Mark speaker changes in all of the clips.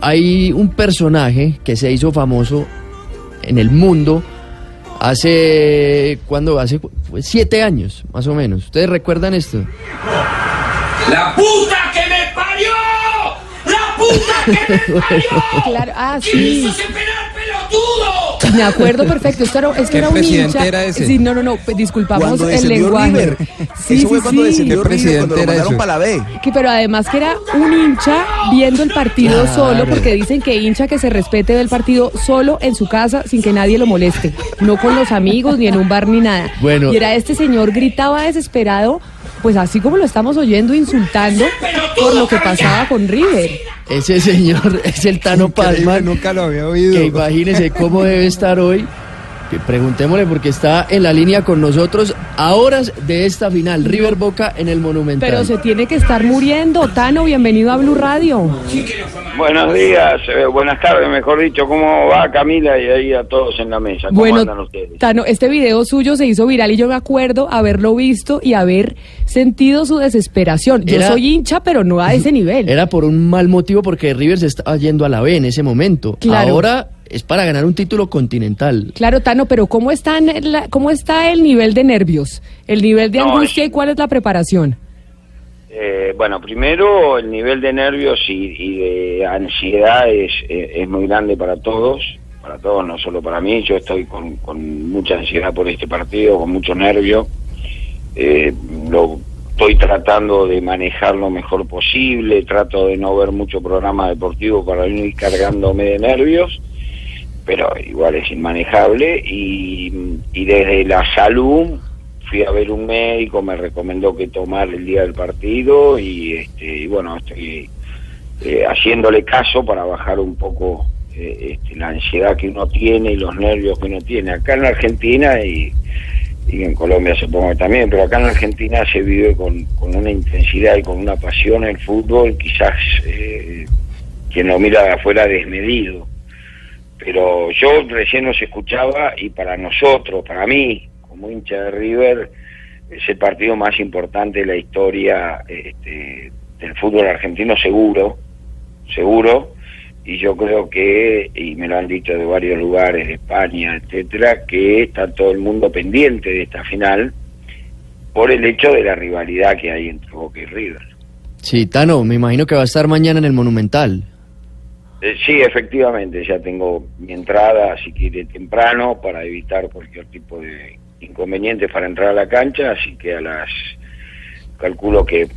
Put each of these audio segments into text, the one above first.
Speaker 1: Hay un personaje que se hizo famoso en el mundo hace, ¿cuándo? Hace siete años, más o menos. ¿Ustedes recuerdan esto?
Speaker 2: ¡La puta que me parió! ¡La puta que me parió!
Speaker 3: Claro, ah,
Speaker 2: ¿Quién
Speaker 3: sí.
Speaker 2: hizo ese penal pelotudo?
Speaker 3: Me acuerdo perfecto. Esto era, es que
Speaker 4: ¿Qué
Speaker 3: era un hincha.
Speaker 4: era ese?
Speaker 3: Sí, no, no, no. Disculpamos
Speaker 5: Cuando
Speaker 3: el lenguaje.
Speaker 5: River.
Speaker 3: Sí,
Speaker 5: Eso fue
Speaker 3: sí,
Speaker 5: cuando
Speaker 3: sí.
Speaker 5: descendió
Speaker 4: ¿Qué
Speaker 5: River, cuando lo para la B.
Speaker 3: Que, pero además que era un hincha viendo el partido solo, porque dicen que hincha que se respete del partido solo en su casa sin que nadie lo moleste, no con los amigos ni en un bar ni nada.
Speaker 1: Bueno.
Speaker 3: Y era este señor gritaba desesperado, pues así como lo estamos oyendo, insultando por lo que pasaba con River.
Speaker 1: Ese señor es el Tano Palma.
Speaker 4: nunca lo había oído.
Speaker 1: Que imagínese cómo debe estar hoy. Que preguntémosle porque está en la línea con nosotros a horas de esta final. River Boca en el Monumental.
Speaker 3: Pero se tiene que estar muriendo. Tano, bienvenido a Blue Radio.
Speaker 6: Buenos días, eh, buenas tardes, mejor dicho. ¿Cómo va Camila y ahí a todos en la mesa? ¿Cómo
Speaker 3: Bueno,
Speaker 6: andan ustedes?
Speaker 3: Tano, este video suyo se hizo viral y yo me acuerdo haberlo visto y haber sentido su desesperación. Yo
Speaker 1: Era-
Speaker 3: soy hincha, pero no a ese nivel.
Speaker 1: Era por un mal motivo porque River se estaba yendo a la B en ese momento.
Speaker 3: Claro.
Speaker 1: Ahora es para ganar un título continental.
Speaker 3: Claro, Tano, pero ¿cómo, están la- ¿cómo está el nivel de nervios? ¿El nivel de
Speaker 6: No,
Speaker 3: angustia
Speaker 6: es-
Speaker 3: y cuál es la preparación?
Speaker 6: Eh, bueno, primero el nivel de nervios y, y de ansiedad es, es muy grande para todos, para todos, no solo para mí. Yo estoy con, con mucha ansiedad por este partido, con mucho nervio. Eh, lo estoy tratando de manejar lo mejor posible, trato de no ver mucho programa deportivo para no ir cargándome de nervios, pero igual es inmanejable. Y, desde la salud fui a ver un médico, me recomendó que tomar el día del partido y, este, y bueno, estoy eh, haciéndole caso para bajar un poco eh, este, la ansiedad que uno tiene y los nervios que uno tiene. Acá en la Argentina y, y en Colombia supongo que también, pero acá en la Argentina se vive con, con una intensidad y con una pasión el fútbol, quizás eh, quien lo mira de afuera desmedido. Pero yo recién los escuchaba y para nosotros, para mí, como hincha de River, es el partido más importante de la historia este, del fútbol argentino, seguro, seguro. Y yo creo que, y me lo han dicho de varios lugares de España, etcétera, que está todo el mundo pendiente de esta final por el hecho de la rivalidad que hay entre Boca y River.
Speaker 1: Sí, Tano, me imagino que va a estar mañana en el Monumental.
Speaker 6: Eh, sí, efectivamente, ya tengo mi entrada, así que iré temprano para evitar cualquier tipo de inconveniente para entrar a la cancha, así que a las, calculo que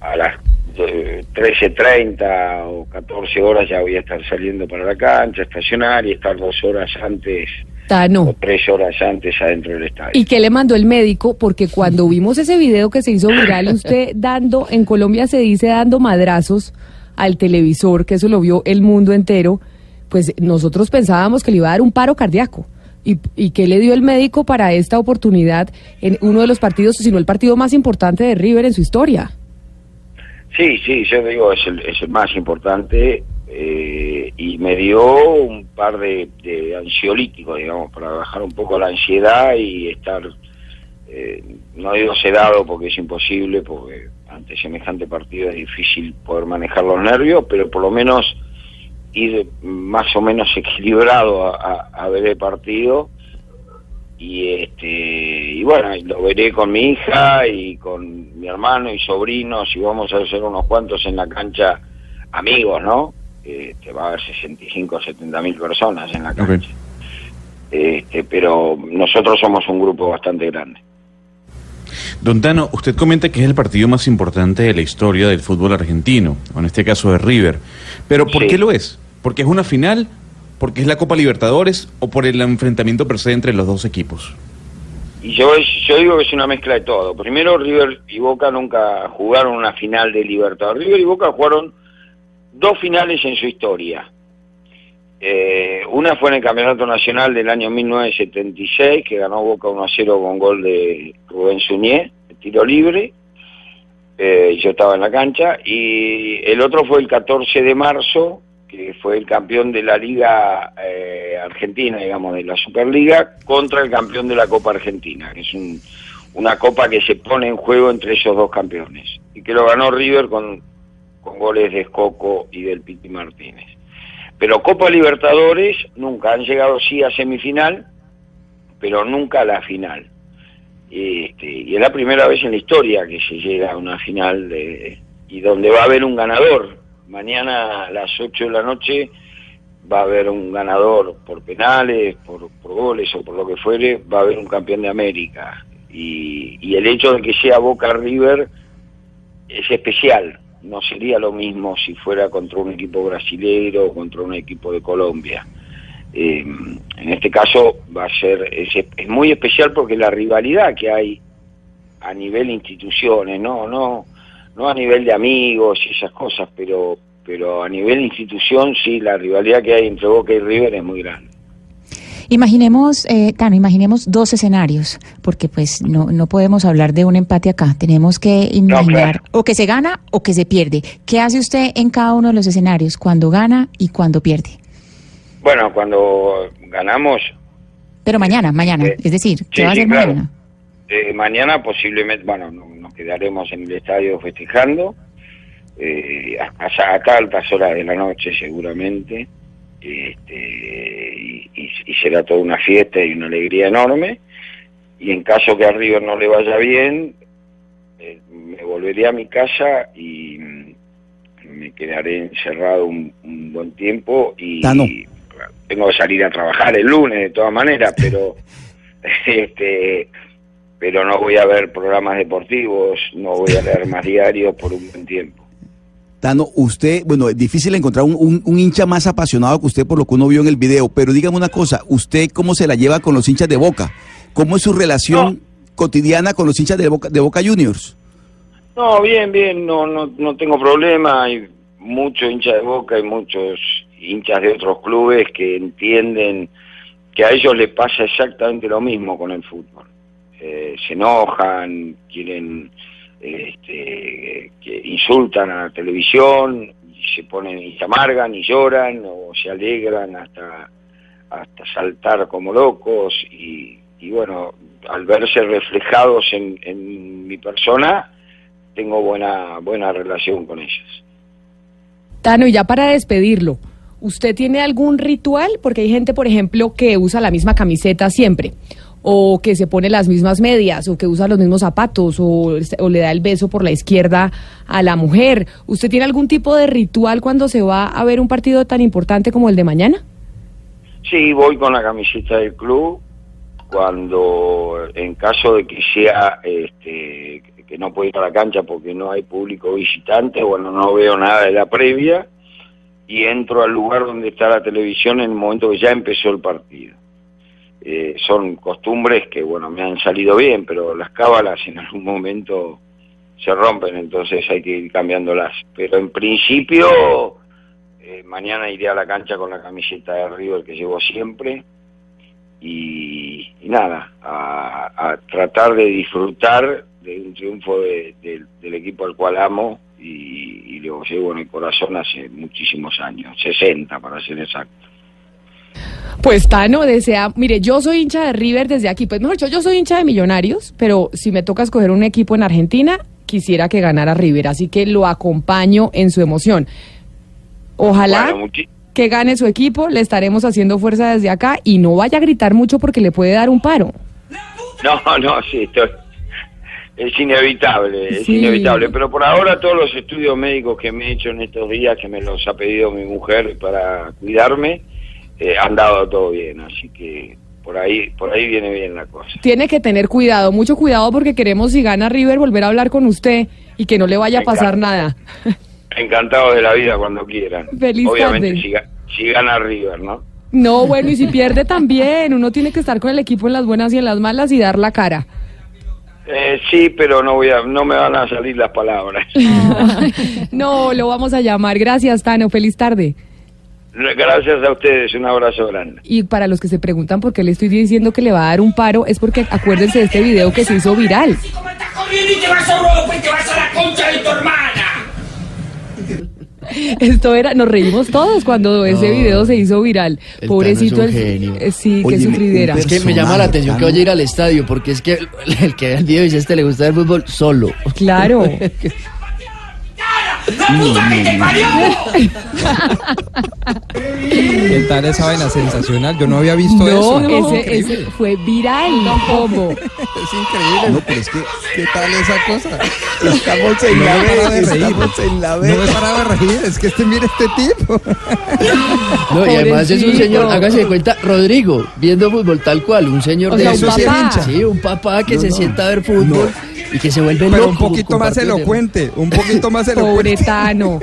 Speaker 6: a las eh, 13.30 o 14 horas ya voy a estar saliendo para la cancha, estacionar y estar dos horas antes o
Speaker 3: Tano.
Speaker 6: tres horas antes adentro del estadio.
Speaker 3: ¿Y qué le mandó el médico? Porque cuando vimos ese video que se hizo viral, usted dando, en Colombia se dice dando madrazos al televisor, que eso lo vio el mundo entero, pues nosotros pensábamos que le iba a dar un paro cardíaco. ¿Y, y qué le dio el médico para esta oportunidad en uno de los partidos, sino el partido más importante de River en su historia?
Speaker 6: Sí, sí, yo digo, es el, es el más importante eh, y me dio un par de, ansiolíticos, digamos, para bajar un poco la ansiedad y estar, eh, no digo sedado porque es imposible, porque ante semejante partido es difícil poder manejar los nervios, pero por lo menos ir más o menos equilibrado a, a- a ver el partido. Y este y bueno lo veré con mi hija y con mi hermano y sobrinos y vamos a ser unos cuantos en la cancha amigos no este, va a haber 65 o 70 mil personas en la cancha. Este, pero nosotros somos un grupo bastante grande
Speaker 7: Don Tano, usted comenta que es el partido más importante de la historia del fútbol argentino, o en este caso de River. Pero ¿por
Speaker 6: Sí.
Speaker 7: qué lo es? ¿Porque es una final? ¿Porque es la Copa Libertadores? ¿O por el enfrentamiento per se entre los dos equipos?
Speaker 6: Y yo, yo digo que es una mezcla de todo. Primero, River y Boca nunca jugaron una final de Libertadores. River y Boca jugaron dos finales en su historia. Eh, una fue en el Campeonato Nacional del año 1976, que ganó Boca 1 a 0 con gol de Rubén Suñé, tiro libre. Eh, yo estaba en la cancha. Y el otro fue el 14 de marzo, que fue el campeón de la Liga eh, Argentina, digamos, de la Superliga, contra el campeón de la Copa Argentina, que es un, una copa que se pone en juego entre esos dos campeones. Y que lo ganó River con, con goles de Escoco y del Piti Martínez. Pero Copa Libertadores nunca han llegado sí a semifinal, pero nunca a la final. Este, y es la primera vez en la historia que se llega a una final de, y donde va a haber un ganador. Mañana a las 8 de la noche va a haber un ganador por penales, por, por goles o por lo que fuere, va a haber un campeón de América. Y, y el hecho de que sea Boca River es especial, no sería lo mismo si fuera contra un equipo brasileiro o contra un equipo de Colombia. Eh, en este caso va a ser, es, es, muy especial porque la rivalidad que hay a nivel instituciones, no, no, no a nivel de amigos y esas cosas, pero, pero a nivel institución sí, la rivalidad que hay entre Boca y River es muy grande.
Speaker 4: Imaginemos, eh, Tano, imaginemos dos escenarios, porque pues no, no podemos hablar de un empate acá. Tenemos que imaginar no, claro. o que se gana o que se pierde. ¿Qué hace usted en cada uno de los escenarios, cuando gana y cuando pierde?
Speaker 6: Bueno, cuando ganamos...
Speaker 4: Pero mañana, mañana, eh, es decir, ¿qué
Speaker 6: sí,
Speaker 4: va a hacer
Speaker 6: sí, claro.
Speaker 4: mañana?
Speaker 6: Eh, mañana posiblemente, bueno, no, nos quedaremos en el estadio festejando, eh, hasta altas horas de la noche seguramente este, y, y, y, será toda una fiesta y una alegría enorme. Y en caso que a River no le vaya bien, eh, me volveré a mi casa y me quedaré encerrado un, un buen tiempo y,
Speaker 5: Tano.
Speaker 6: y, tengo que salir a trabajar el lunes de todas maneras, pero este pero no voy a ver programas deportivos, no voy a leer más diarios por un buen tiempo.
Speaker 5: Tano, usted, bueno, es difícil encontrar un, un, un, hincha más apasionado que usted por lo que uno vio en el video, pero dígame una cosa, ¿usted cómo se la lleva con los hinchas de Boca? ¿Cómo es su relación no. cotidiana con los hinchas de Boca, de Boca Juniors?
Speaker 6: No, bien, bien, no, no, no tengo problema, hay muchos hinchas de Boca y muchos hinchas de otros clubes que entienden que a ellos les pasa exactamente lo mismo con el fútbol. Eh, se enojan, quieren este, que insultan a la televisión, y se ponen y se amargan y lloran o se alegran hasta hasta saltar como locos y, y bueno, al verse reflejados en, en, mi persona, tengo buena buena relación con ellos.
Speaker 3: Tano, y ya para despedirlo, ¿usted tiene algún ritual? Porque hay gente, por ejemplo, que usa la misma camiseta siempre o que se pone las mismas medias, o que usa los mismos zapatos, o, le da el beso por la izquierda a la mujer. ¿Usted tiene algún tipo de ritual cuando se va a ver un partido tan importante como el de mañana?
Speaker 6: Sí, voy con la camiseta del club. Cuando, en caso de que sea, este, que no puedo ir a la cancha porque no hay público visitante, bueno, no veo nada de la previa, y entro al lugar donde está la televisión en el momento que ya empezó el partido. Eh, son costumbres que, bueno, me han salido bien, pero las cábalas en algún momento se rompen, entonces hay que ir cambiándolas. Pero en principio, eh, mañana iré a la cancha con la camiseta de River que llevo siempre y, nada, a, a, tratar de disfrutar de un triunfo de, de, del equipo al cual amo y, y lo llevo en el corazón hace muchísimos años, 60 para ser exacto.
Speaker 3: Pues Tano desea, mire, yo soy hincha de River desde aquí, pues mejor dicho, yo soy hincha de Millonarios, pero si me toca escoger un equipo en Argentina, quisiera que ganara River, así que lo acompaño en su emoción. Ojalá bueno, que gane su equipo, le estaremos haciendo fuerza desde acá y no vaya a gritar mucho porque le puede dar un paro.
Speaker 6: No, no, sí, estoy, es inevitable, es sí. inevitable, pero por ahora todos los estudios médicos que me he hecho en estos días, que me los ha pedido mi mujer para cuidarme, eh, han dado todo bien, así que por ahí por ahí viene bien la cosa.
Speaker 3: Tiene que tener cuidado, mucho cuidado porque queremos si gana River volver a hablar con usted y que no le vaya a pasar nada.
Speaker 6: Encantado de la vida cuando quieran.
Speaker 3: Feliz
Speaker 6: Obviamente
Speaker 3: tarde.
Speaker 6: Si, si gana River, ¿no?
Speaker 3: No, bueno, y si pierde también, uno tiene que estar con el equipo en las buenas y en las malas y dar la cara.
Speaker 6: Eh, sí, pero no voy a, no me van a salir las palabras.
Speaker 3: no, lo vamos a llamar. Gracias, Tano. Feliz tarde.
Speaker 6: Gracias a ustedes, un abrazo grande.
Speaker 3: Y para los que se preguntan por qué le estoy diciendo que le va a dar un paro, es porque acuérdense de este video que se hizo viral.
Speaker 2: corriendo y te vas a Europa y te vas a la concha de tu hermana.
Speaker 3: Esto era, nos reímos todos cuando ese video se hizo viral.
Speaker 1: El
Speaker 3: Pobrecito
Speaker 1: Tano es un
Speaker 3: el-
Speaker 1: genio.
Speaker 3: eh, sí,
Speaker 5: Oye,
Speaker 3: que sufridera.
Speaker 1: Es que me llama la atención que vaya a ir al estadio, porque es que el, el que ve el video dice, este le gusta el fútbol solo.
Speaker 3: Claro.
Speaker 2: ¡La puta que te parió!
Speaker 8: ¿Qué tal esa vaina sensacional? Yo no había visto
Speaker 3: No,
Speaker 8: eso.
Speaker 3: ese, ese fue viral. ¿Cómo?
Speaker 8: Es increíble.
Speaker 5: No, pero es que
Speaker 8: ¿Qué tal esa cosa?
Speaker 5: estamos en
Speaker 8: No
Speaker 5: la
Speaker 8: de reír.
Speaker 5: estamos en la B.
Speaker 8: No me he parado de reír. Es que este, mire este tipo.
Speaker 1: No, y además es un señor, hágase de cuenta, Rodrigo, viendo fútbol tal cual, un señor
Speaker 3: O
Speaker 1: de
Speaker 3: sea, un papá.
Speaker 1: Sí, un papá que
Speaker 5: No,
Speaker 1: se
Speaker 5: no.
Speaker 1: sienta a ver fútbol y que se vuelve
Speaker 8: Pero
Speaker 1: loco
Speaker 8: un poquito más
Speaker 1: de-
Speaker 8: elocuente. Un poquito más elocuente.
Speaker 3: Pobretano.